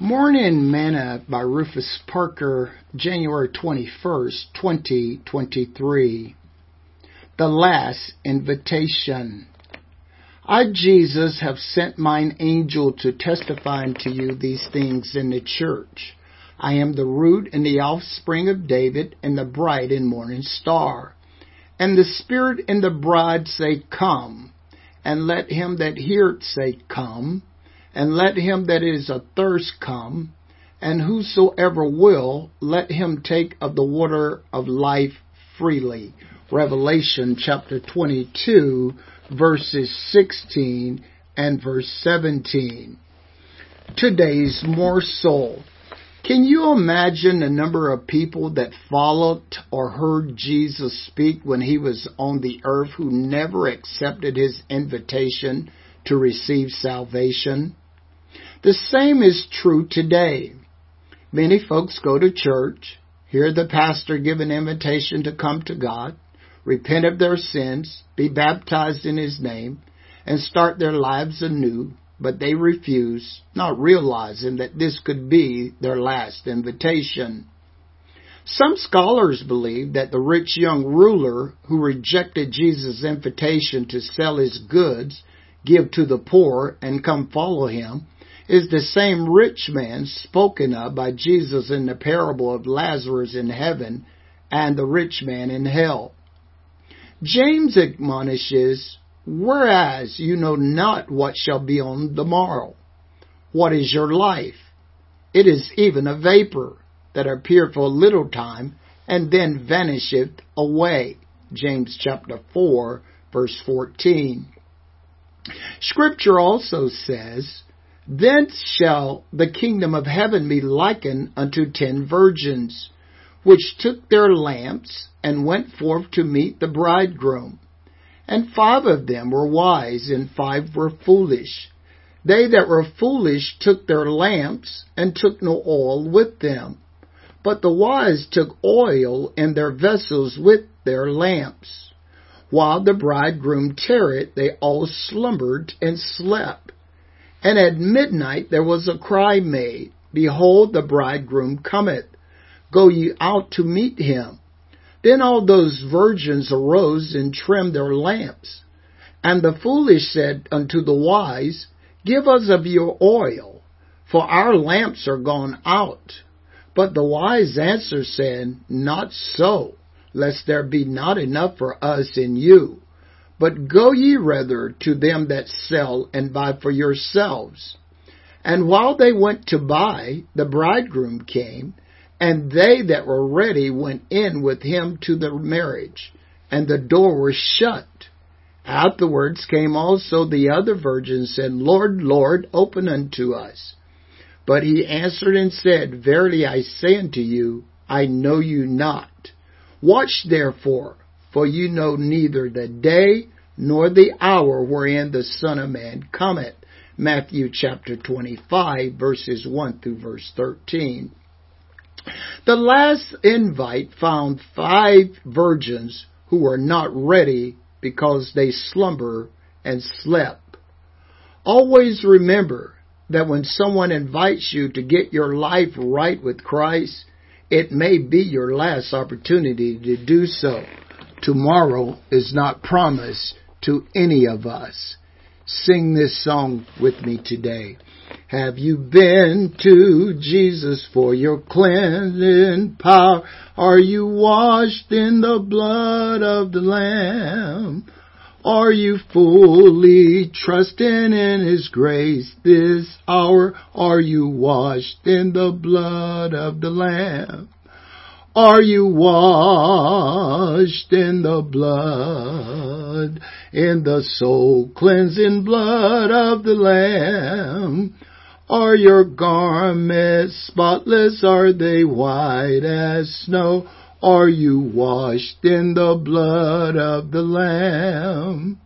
Morning Manna by Rufus Parker, January 21st, 2023. The Last Invitation. I, Jesus, have sent mine angel to testify unto you these things in the church. I am the root and the offspring of David and the bright and morning star. And the Spirit and the bride say, Come. And let him that heareth say, Come and let him that is athirst come, and whosoever will, let him take of the water of life freely. Revelation chapter 22 verses 16 and verse 17. Today's morsel. Can you imagine the number of people that followed or heard Jesus speak when he was on the earth who never accepted his invitation to receive salvation? The same is true today. Many folks go to church, hear the pastor give an invitation to come to God, repent of their sins, be baptized in His name, and start their lives anew, but they refuse, not realizing that this could be their last invitation. Some scholars believe that the rich young ruler who rejected Jesus' invitation to sell his goods, give to the poor, and come follow him is the same rich man spoken of by Jesus in the parable of Lazarus in heaven and the rich man in hell. James admonishes, Whereas you know not what shall be on the morrow. What is your life? It is even a vapor that appeareth for a little time and then vanisheth away. James chapter 4 verse 14. Scripture also says, then shall the kingdom of heaven be likened unto ten virgins, which took their lamps and went forth to meet the bridegroom. And five of them were wise, and five were foolish. They that were foolish took their lamps, and took no oil with them. But the wise took oil in their vessels with their lamps. While the bridegroom tarried, they all slumbered and slept. And at midnight there was a cry made, Behold, the bridegroom cometh. Go ye out to meet him. Then all those virgins arose and trimmed their lamps. And the foolish said unto the wise, Give us of your oil, for our lamps are gone out. But the wise answered, saying, Not so, lest there be not enough for us and you. But go ye rather to them that sell and buy for yourselves. And while they went to buy, the bridegroom came, and they that were ready went in with him to the marriage, and the door was shut. Afterwards came also the other virgins, said, Lord, Lord, open unto us. But he answered and said, Verily I say unto you, I know you not. Watch therefore, for you know neither the day nor the hour wherein the Son of Man cometh. Matthew chapter 25 verses 1 through verse 13. The last invite found five virgins who were not ready because they slumber and slept. Always remember that when someone invites you to get your life right with Christ, it may be your last opportunity to do so. Tomorrow is not promised to any of us. Sing this song with me today. Have you been to Jesus for your cleansing power? Are you washed in the blood of the Lamb? Are you fully trusting in His grace this hour? Are you washed in the blood of the Lamb? Are you washed in the blood, in the soul cleansing blood of the Lamb? Are your garments spotless? Are they white as snow? Are you washed in the blood of the Lamb?